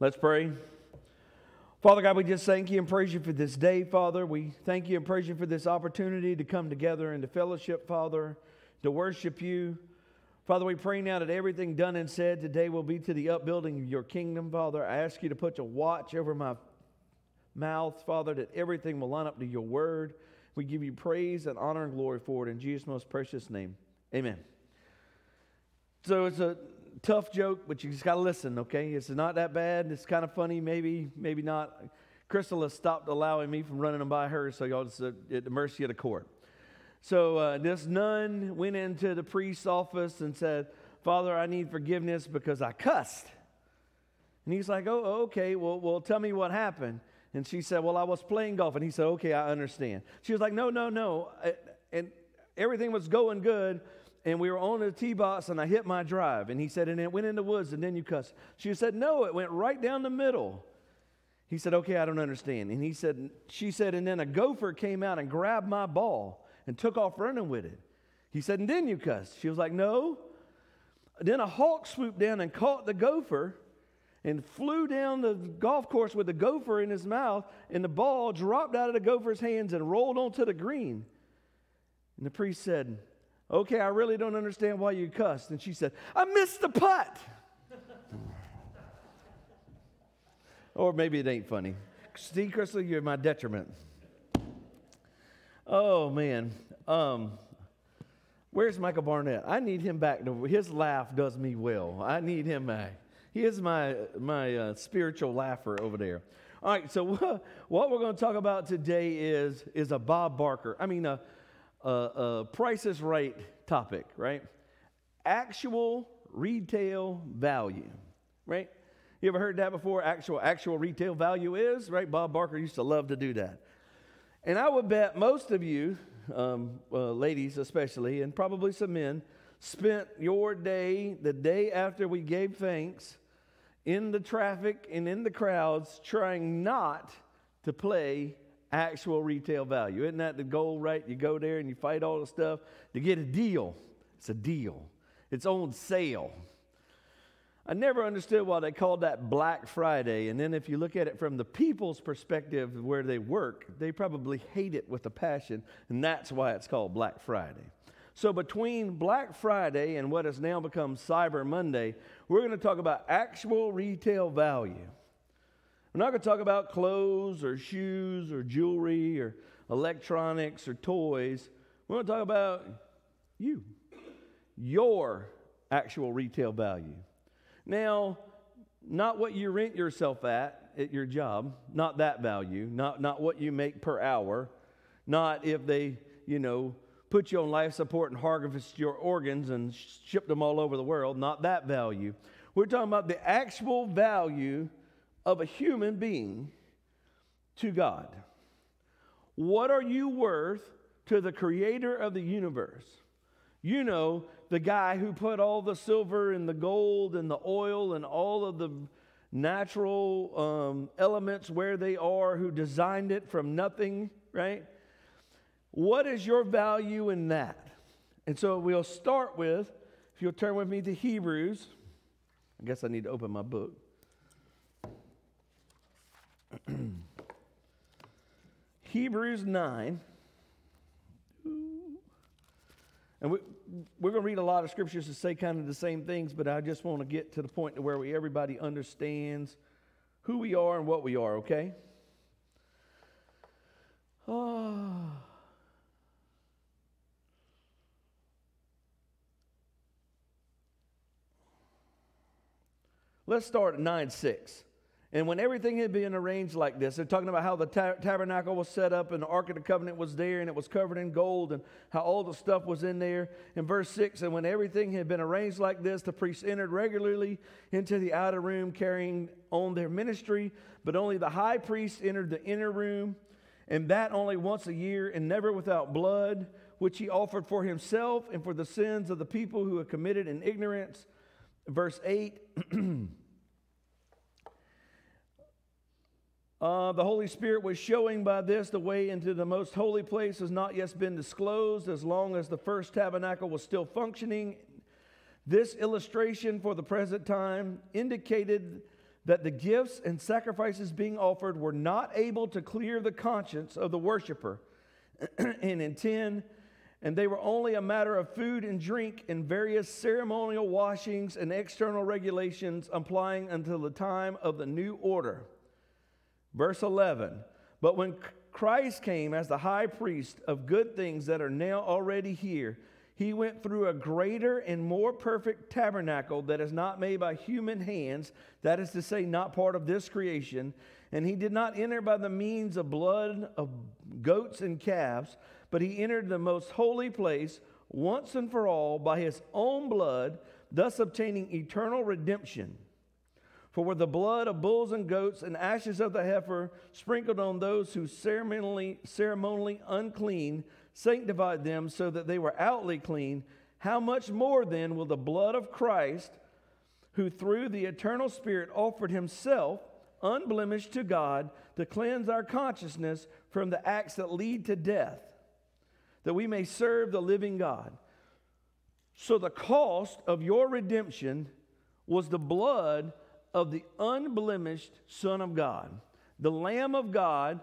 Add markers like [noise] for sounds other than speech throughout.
Let's pray. Father God, we just thank you and praise you for this day, Father. We thank you and praise you for this opportunity to come together and to fellowship, Father, to worship you. Father, we pray now that everything done and said today will be to the upbuilding of your kingdom, Father. I ask you to put a watch over my mouth, Father, that everything will line up to your word. We give you praise and honor and glory for it in Jesus' most precious name. Amen. So it's a tough joke, but you just got to listen, okay? It's not that bad. It's kind of funny, maybe, maybe not. Crystal has stopped allowing me from running them by her, so y'all just uh, at the mercy of the court. So uh, this nun went into the priest's office and said, Father, I need forgiveness because I cussed. And he's like, Oh, okay, well, well, tell me what happened. And she said, Well, I was playing golf. And he said, Okay, I understand. She was like, No, no, no. And everything was going good and we were on the tee box and I hit my drive. And he said, and it went in the woods and then you cussed. She said, no, it went right down the middle. He said, okay, I don't understand. And he said, she said, and then a gopher came out and grabbed my ball and took off running with it. He said, and then you cussed. She was like, no. Then a hawk swooped down and caught the gopher and flew down the golf course with the gopher in his mouth, and the ball dropped out of the gopher's hands and rolled onto the green. And the priest said, Okay, I really don't understand why you cussed. And she said, I missed the putt. [laughs] or maybe it ain't funny. See, Crystal, you're my detriment. Oh, man. Um, where's Michael Barnett? I need him back. To, his laugh does me well. I need him back. He is my, my uh, spiritual laugher over there. All right, so [laughs] what we're going to talk about today is, is a Bob Barker. I mean, a, a, a Price is Right topic, right? Actual retail value, right? You ever heard that before? Actual actual retail value is right. Bob Barker used to love to do that, and I would bet most of you, um, uh, ladies especially, and probably some men, spent your day the day after we gave thanks in the traffic and in the crowds trying not to play actual retail value. Isn't that the goal, right? You go there and you fight all the stuff to get a deal. It's a deal, it's on sale. I never understood why they called that Black Friday. And then if you look at it from the people's perspective where they work, they probably hate it with a passion. And that's why it's called Black Friday. So between Black Friday and what has now become Cyber Monday, we're going to talk about actual retail value. We're not going to talk about clothes or shoes or jewelry or electronics or toys. We're going to talk about you, your actual retail value. Now, not what you rent yourself at at your job, not that value, not, not what you make per hour, not if they, you know, put you on life support and harvest your organs and ship them all over the world, not that value. We're talking about the actual value of a human being to God. What are you worth to the creator of the universe? You know, the guy who put all the silver and the gold and the oil and all of the natural um, elements where they are, who designed it from nothing, right? What is your value in that? And so we'll start with, if you'll turn with me to Hebrews. I guess I need to open my book. [clears throat] Hebrews 9. And we, we're going to read a lot of scriptures to say kind of the same things, but I just want to get to the point to where we, everybody understands who we are and what we are, okay? Oh. Let's start at 9 6. And when everything had been arranged like this, they're talking about how the ta- tabernacle was set up and the Ark of the Covenant was there and it was covered in gold and how all the stuff was in there. In verse 6, and when everything had been arranged like this, the priests entered regularly into the outer room carrying on their ministry, but only the high priest entered the inner room, and that only once a year and never without blood, which he offered for himself and for the sins of the people who had committed in ignorance. Verse 8. [clears throat] Uh, the Holy Spirit was showing by this the way into the most holy place has not yet been disclosed as long as the first tabernacle was still functioning. This illustration for the present time indicated that the gifts and sacrifices being offered were not able to clear the conscience of the worshiper [clears throat] and intend and they were only a matter of food and drink and various ceremonial washings and external regulations applying until the time of the new order. Verse 11 But when Christ came as the high priest of good things that are now already here, he went through a greater and more perfect tabernacle that is not made by human hands, that is to say, not part of this creation. And he did not enter by the means of blood of goats and calves but he entered the most holy place once and for all by his own blood, thus obtaining eternal redemption. For with the blood of bulls and goats and ashes of the heifer sprinkled on those who ceremonially, ceremonially unclean, sanctified them so that they were outly clean, how much more then will the blood of Christ, who through the eternal Spirit offered himself unblemished to God to cleanse our consciousness from the acts that lead to death, that we may serve the living God. So the cost of your redemption was the blood of the unblemished Son of God, the Lamb of God.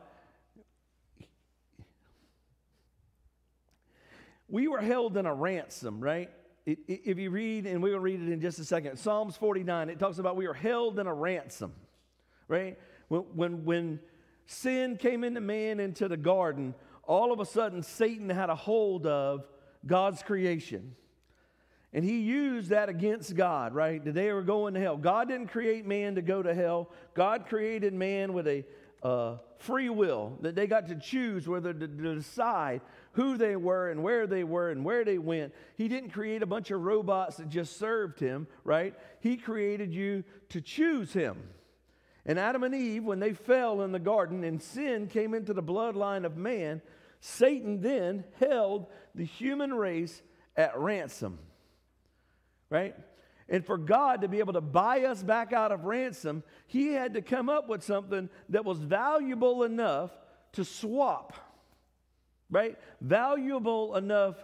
We were held in a ransom, right? If you read, and we will read it in just a second, Psalms 49, it talks about we were held in a ransom, right? When, when, when sin came into man into the garden, all of a sudden Satan had a hold of God's creation. And he used that against God, right? That they were going to hell. God didn't create man to go to hell. God created man with a uh, free will that they got to choose whether to, to decide who they were and where they were and where they went. He didn't create a bunch of robots that just served him, right? He created you to choose him. And Adam and Eve, when they fell in the garden and sin came into the bloodline of man, Satan then held the human race at ransom. Right? And for God to be able to buy us back out of ransom, he had to come up with something that was valuable enough to swap. Right? Valuable enough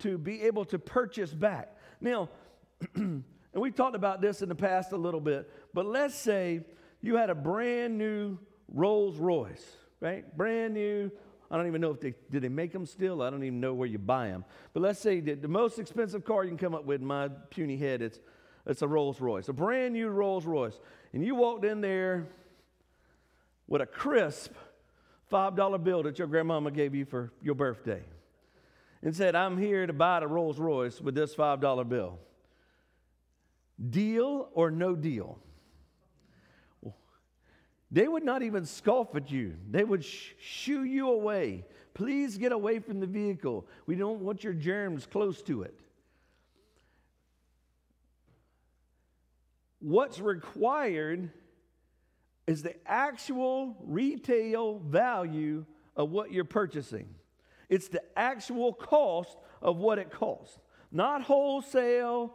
to be able to purchase back. Now, [clears throat] and we talked about this in the past a little bit, but let's say you had a brand new Rolls Royce, right? Brand new. I don't even know if they did they make them still. I don't even know where you buy them. But let's say that the most expensive car you can come up with in my puny head it's it's a Rolls Royce, a brand new Rolls Royce, and you walked in there with a crisp five dollar bill that your grandmama gave you for your birthday, and said, "I'm here to buy the Rolls Royce with this five dollar bill." Deal or no deal? They would not even scoff at you. They would sh- shoo you away. Please get away from the vehicle. We don't want your germs close to it. What's required is the actual retail value of what you're purchasing. It's the actual cost of what it costs, not wholesale.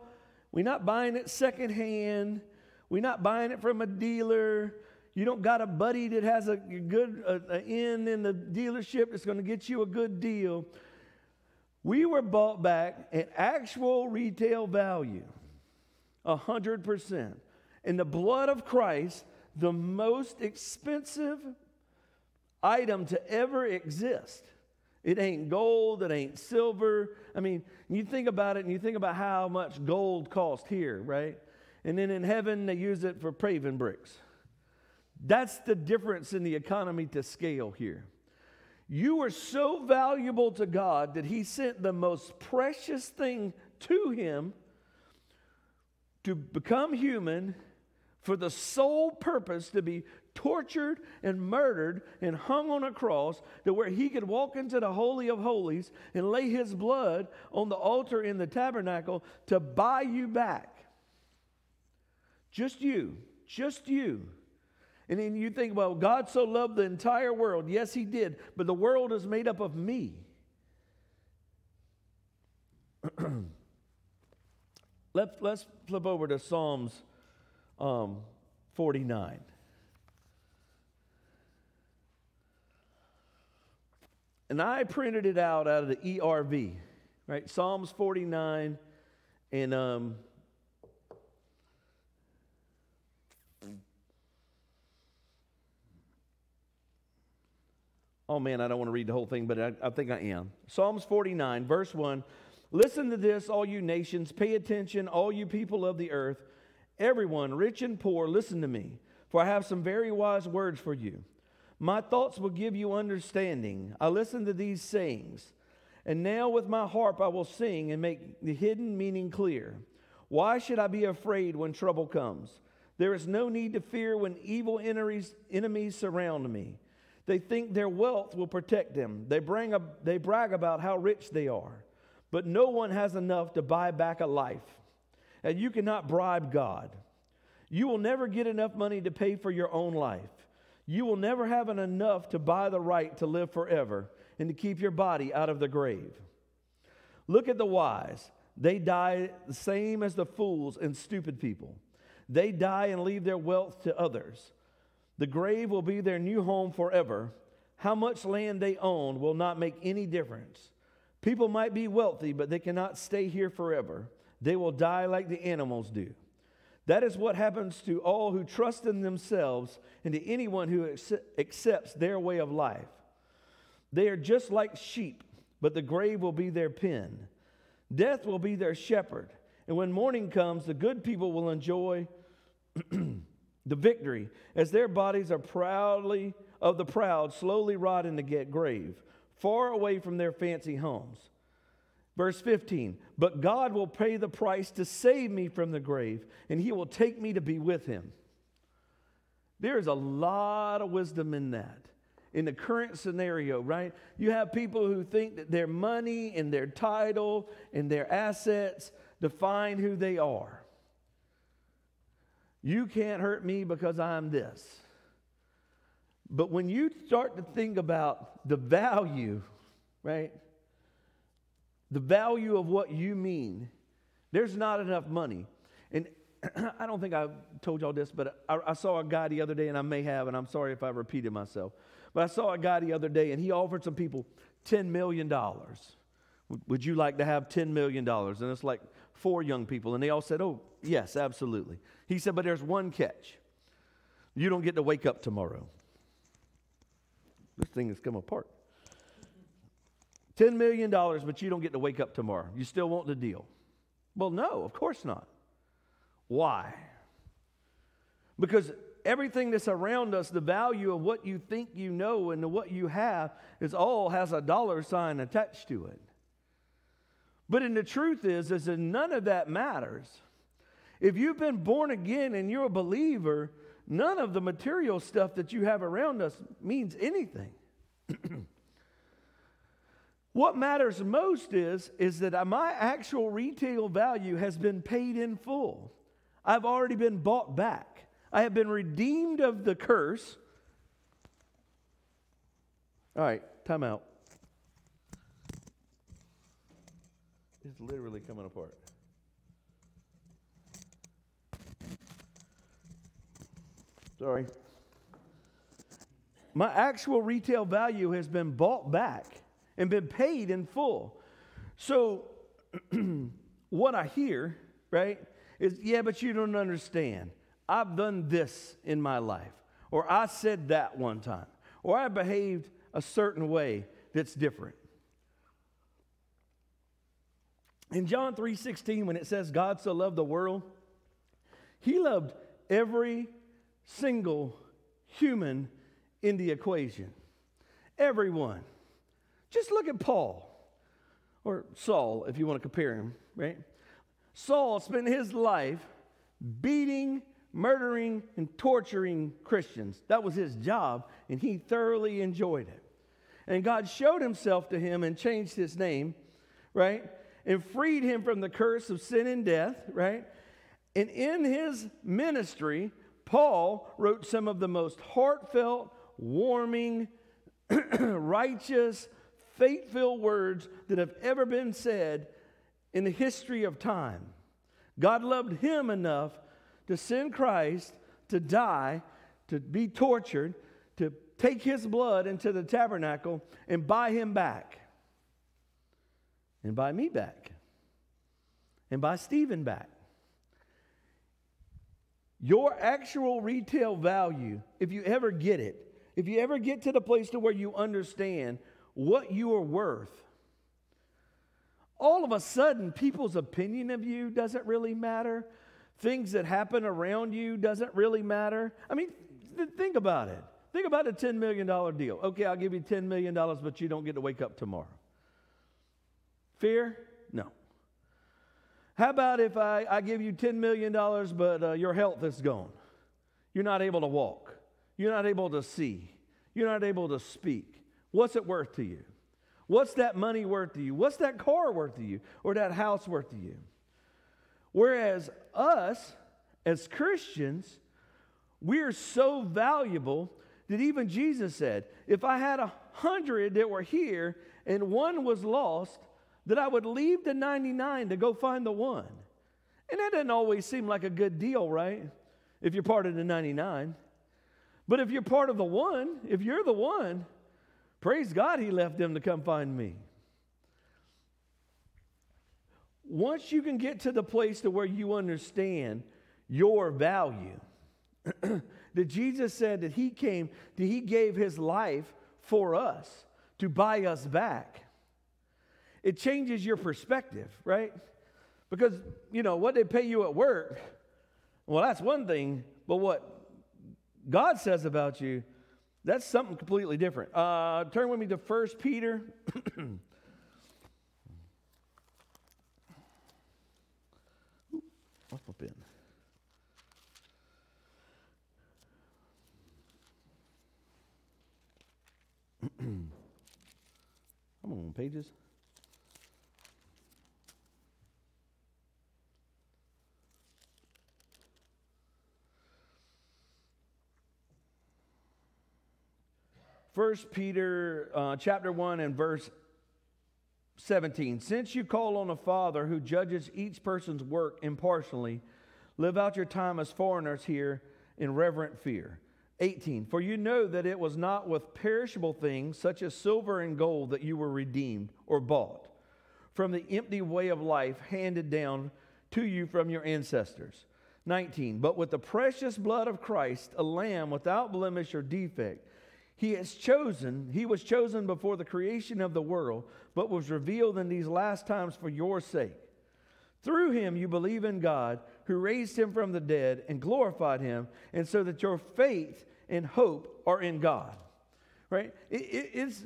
We're not buying it secondhand. We're not buying it from a dealer. You don't got a buddy that has a good a, a in in the dealership that's going to get you a good deal. We were bought back at actual retail value, a hundred percent. In the blood of Christ, the most expensive item to ever exist. It ain't gold, it ain't silver. I mean, you think about it and you think about how much gold cost here, right? And then in heaven, they use it for paving bricks. That's the difference in the economy to scale here. You are so valuable to God that He sent the most precious thing to Him to become human for the sole purpose to be tortured and murdered and hung on a cross to where he could walk into the holy of holies and lay his blood on the altar in the tabernacle to buy you back just you just you and then you think, well, God so loved the entire world. Yes, He did, but the world is made up of me. [clears throat] let's, let's flip over to Psalms um, 49. And I printed it out out of the ERV, right? Psalms 49 and um, Oh man, I don't want to read the whole thing, but I, I think I am. Psalms 49, verse 1. Listen to this, all you nations. Pay attention, all you people of the earth. Everyone, rich and poor, listen to me, for I have some very wise words for you. My thoughts will give you understanding. I listen to these sayings. And now with my harp I will sing and make the hidden meaning clear. Why should I be afraid when trouble comes? There is no need to fear when evil enemies, enemies surround me. They think their wealth will protect them. They, bring a, they brag about how rich they are. But no one has enough to buy back a life. And you cannot bribe God. You will never get enough money to pay for your own life. You will never have enough to buy the right to live forever and to keep your body out of the grave. Look at the wise. They die the same as the fools and stupid people. They die and leave their wealth to others. The grave will be their new home forever. How much land they own will not make any difference. People might be wealthy, but they cannot stay here forever. They will die like the animals do. That is what happens to all who trust in themselves and to anyone who accepts their way of life. They are just like sheep, but the grave will be their pen. Death will be their shepherd. And when morning comes, the good people will enjoy [clears throat] the victory, as their bodies are proudly of the proud slowly rotting in get grave, far away from their fancy homes. Verse 15, but God will pay the price to save me from the grave, and he will take me to be with him. There is a lot of wisdom in that. In the current scenario, right? You have people who think that their money and their title and their assets define who they are. You can't hurt me because I'm this. But when you start to think about the value, right? The value of what you mean, there's not enough money. And [clears throat] I don't think I told y'all this, but I, I, saw a guy the other day, and I may have, and I'm sorry if I repeated myself, but I saw a guy the other day, and he offered some people $10 million. Would you like to have $10 million? And it's like four young people, and they all said, Oh, yes, absolutely. He said, But there's one catch. You don't get to wake up tomorrow. This thing has come apart. $10 million, but you don't get to wake up tomorrow. You still want the deal? Well, no, of course not. Why? Because everything that's around us, the value of what you think you know and what you have, is all has a dollar sign attached to it. But in the truth is, is that none of that matters. If you've been born again and you're a believer, none of the material stuff that you have around us means anything. [clears throat] what matters most is, is that my actual retail value has been paid in full. I've already been bought back. I have been redeemed of the curse. All right, time out. It's literally coming apart. Sorry. My actual retail value has been bought back and been paid in full. So, [clears throat] what I hear, right, is yeah, but you don't understand. I've done this in my life, or I said that one time, or I behaved a certain way that's different. In John 3:16 when it says God so loved the world, he loved every single human in the equation. Everyone. Just look at Paul or Saul if you want to compare him, right? Saul spent his life beating, murdering, and torturing Christians. That was his job, and he thoroughly enjoyed it. And God showed himself to him and changed his name, right? And freed him from the curse of sin and death, right? And in his ministry, Paul wrote some of the most heartfelt, warming, [clears throat] righteous, faith filled words that have ever been said in the history of time. God loved him enough to send Christ to die, to be tortured, to take his blood into the tabernacle and buy him back and buy me back and buy Stephen back. Your actual retail value, if you ever get it, if you ever get to the place to where you understand what you are worth, all of a sudden people's opinion of you doesn't really matter. Things that happen around you doesn't really matter. I mean, th- think about it. Think about a $10 million deal. Okay, I'll give you $10 million, but you don't get to wake up tomorrow. Fear? No. How about if I, I give you $10 million, but uh, your health is gone? You're not able to walk. You're not able to see. You're not able to speak. What's it worth to you? What's that money worth to you? What's that car worth to you? Or that house worth to you? Whereas us, as Christians, we're so valuable that even Jesus said, if I had a hundred that were here and one was lost, that I would leave the 99 to go find the one. And that doesn't always seem like a good deal, right? If you're part of the 99. But if you're part of the one, if you're the one, praise God, He left them to come find me. Once you can get to the place to where you understand your value, [clears throat] that Jesus said that He came, that He gave His life for us to buy us back it changes your perspective, right? Because, you know, what they pay you at work, well, that's one thing, but what God says about you, that's something completely different. Uh, turn with me to 1 Peter. [coughs] What's my pen? [coughs] I'm on pages. First Peter uh, chapter 1 and verse 17. Since you call on a Father who judges each person's work impartially, live out your time as foreigners here in reverent fear. 18. For you know that it was not with perishable things such as silver and gold that you were redeemed or bought from the empty way of life handed down to you from your ancestors. 19. But with the precious blood of Christ, a lamb without blemish or defect he has chosen, he was chosen before the creation of the world, but was revealed in these last times for your sake. Through him you believe in God, who raised him from the dead and glorified him, and so that your faith and hope are in God. Right? It, it, it's,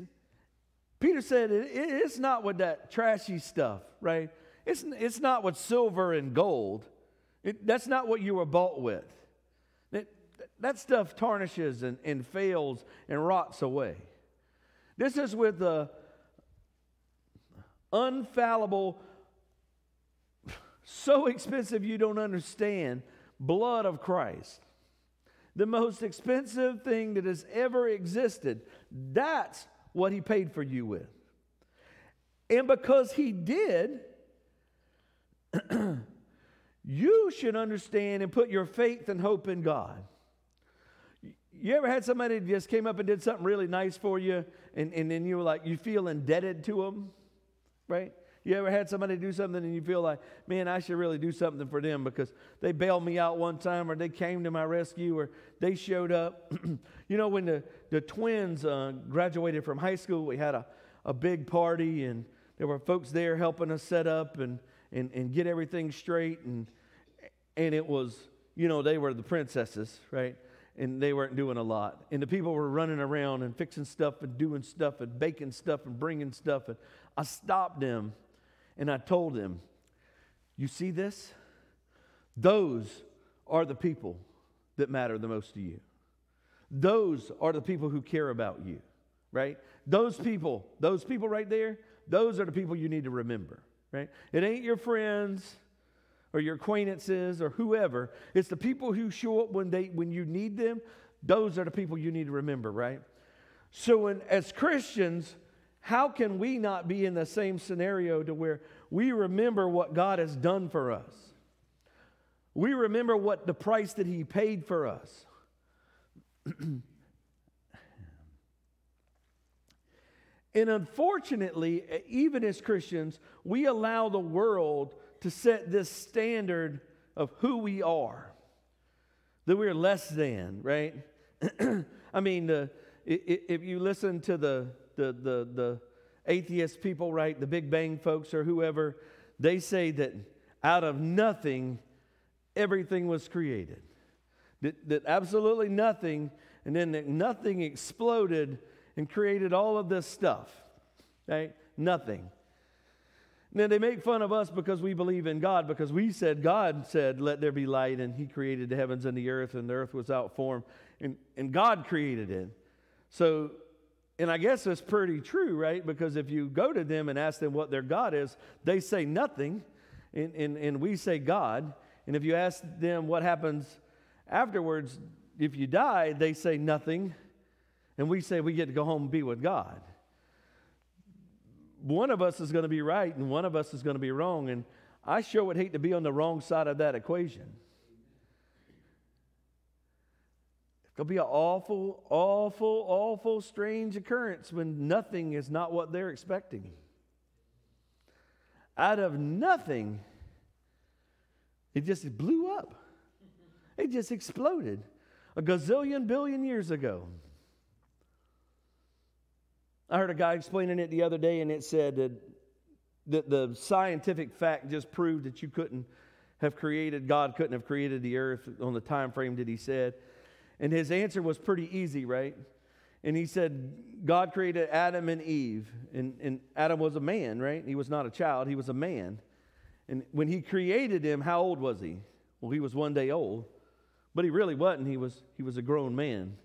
Peter said it, it's not with that trashy stuff, right? It's, it's not with silver and gold. that's not what you were bought with that stuff tarnishes and, and fails and rots away. This is with the unfallible, [laughs] so expensive you don't understand, blood of Christ. The most expensive thing that has ever existed. That's what he paid for you with. And because he did, [clears throat] you should understand and put your faith and hope in God. You ever had somebody just came up and did something really nice for you, and, and then you were like, you feel indebted to them, right? You ever had somebody do something and you feel like, man, I should really do something for them because they bailed me out one time or they came to my rescue or they showed up? [clears throat] you know, when the, the twins uh, graduated from high school, we had a, a big party and there were folks there helping us set up and, and, and get everything straight. And, and it was, you know, they were the princesses, right? And they weren't doing a lot. And the people were running around and fixing stuff and doing stuff and baking stuff and bringing stuff. And I stopped them and I told them, You see this? Those are the people that matter the most to you. Those are the people who care about you, right? Those people, those people right there, those are the people you need to remember, right? It ain't your friends or your acquaintances or whoever. It's the people who show up when, they, when you need them. Those are the people you need to remember, right? So, when, as Christians, how can we not be in the same scenario to where we remember what God has done for us? We remember what the price that He paid for us. [clears throat] and unfortunately, even as Christians, we allow the world to set this standard of who we are, that we're less than, right? [clears throat] I mean, if you listen to the, the, the, the atheist people, right, the Big Bang folks or whoever, they say that out of nothing, everything was created. That, that absolutely nothing, and then that nothing exploded and created all of this stuff. Right? Nothing. Now, they make fun of us because we believe in God, because we said, God said, Let there be light, and He created the heavens and the earth, and the earth was out form, and, and God created it. So, and I guess it's pretty true, right? Because if you go to them and ask them what their God is, they say nothing, and, and, and we say God. And if you ask them what happens afterwards, if you die, they say nothing, and we say we get to go home and be with God one of us is going to be right and one of us is going to be wrong. And I sure would hate to be on the wrong side of that equation. It'll be an awful, awful, awful, strange occurrence when nothing is not what they're expecting. Out of nothing, it just blew up. It just exploded a gazillion billion years ago. I heard a guy explaining it the other day, and it said that, that the scientific fact just proved that you couldn't have created, God couldn't have created the earth on the time frame that he said. And his answer was pretty easy, right? And he said, God created Adam and Eve. And, and Adam was a man, right? He was not a child, he was a man. And when he created him, how old was he? Well, he was one day old. But he really wasn't. He was, he was a grown man.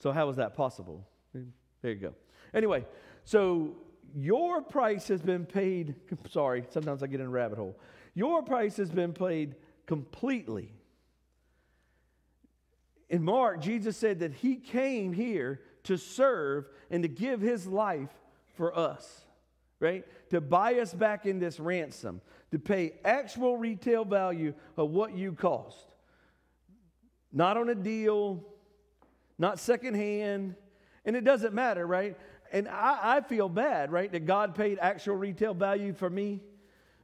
So, how was that possible? There you go. Anyway, so your price has been paid. Sorry, sometimes I get in a rabbit hole. Your price has been paid completely. In Mark, Jesus said that he came here to serve and to give his life for us, right? To buy us back in this ransom, to pay actual retail value of what you cost. Not on a deal, not secondhand, and it doesn't matter, right? And I, I feel bad, right, that God paid actual retail value for me.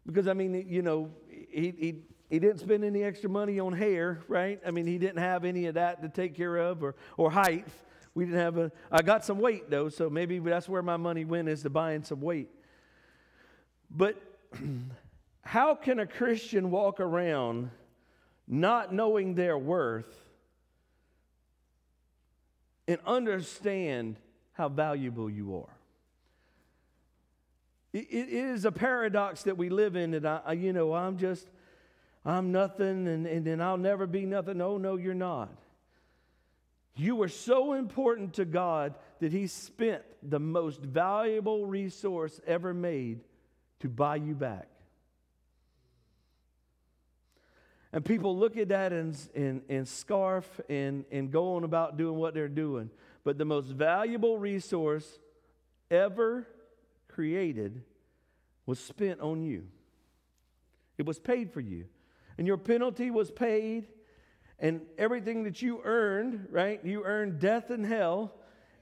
Because, I mean, you know, he, he, he didn't spend any extra money on hair, right? I mean, he didn't have any of that to take care of or, or height. We didn't have a, I got some weight though, so maybe that's where my money went is to buying some weight. But [clears throat] how can a Christian walk around not knowing their worth and understand how valuable you are. It, it is a paradox that we live in that I, you know, I'm just, I'm nothing and, and I'll never be nothing. No, no, you're not. You are so important to God that He spent the most valuable resource ever made to buy you back. And people look at that and, and, and scarf and, and go on about doing what they're doing. But the most valuable resource ever created was spent on you. It was paid for you. And your penalty was paid, and everything that you earned, right? You earned death and hell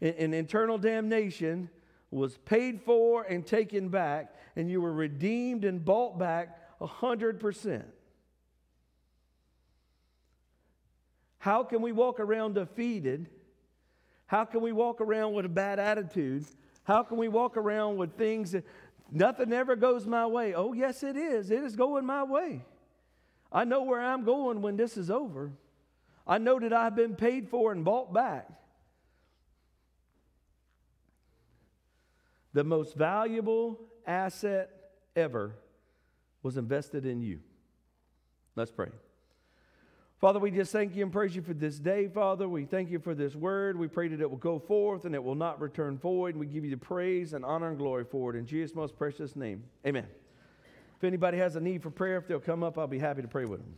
and, and eternal damnation was paid for and taken back, and you were redeemed and bought back a hundred percent. How can we walk around defeated how can we walk around with a bad attitude? How can we walk around with things that nothing ever goes my way? Oh, yes, it is. It is going my way. I know where I'm going when this is over. I know that I've been paid for and bought back. The most valuable asset ever was invested in you. Let's pray. Father, we just thank you and praise you for this day, Father. We thank you for this word. We pray that it will go forth and it will not return void. We give you the praise and honor and glory for it in Jesus' most precious name. Amen. If anybody has a need for prayer, if they'll come up, I'll be happy to pray with them.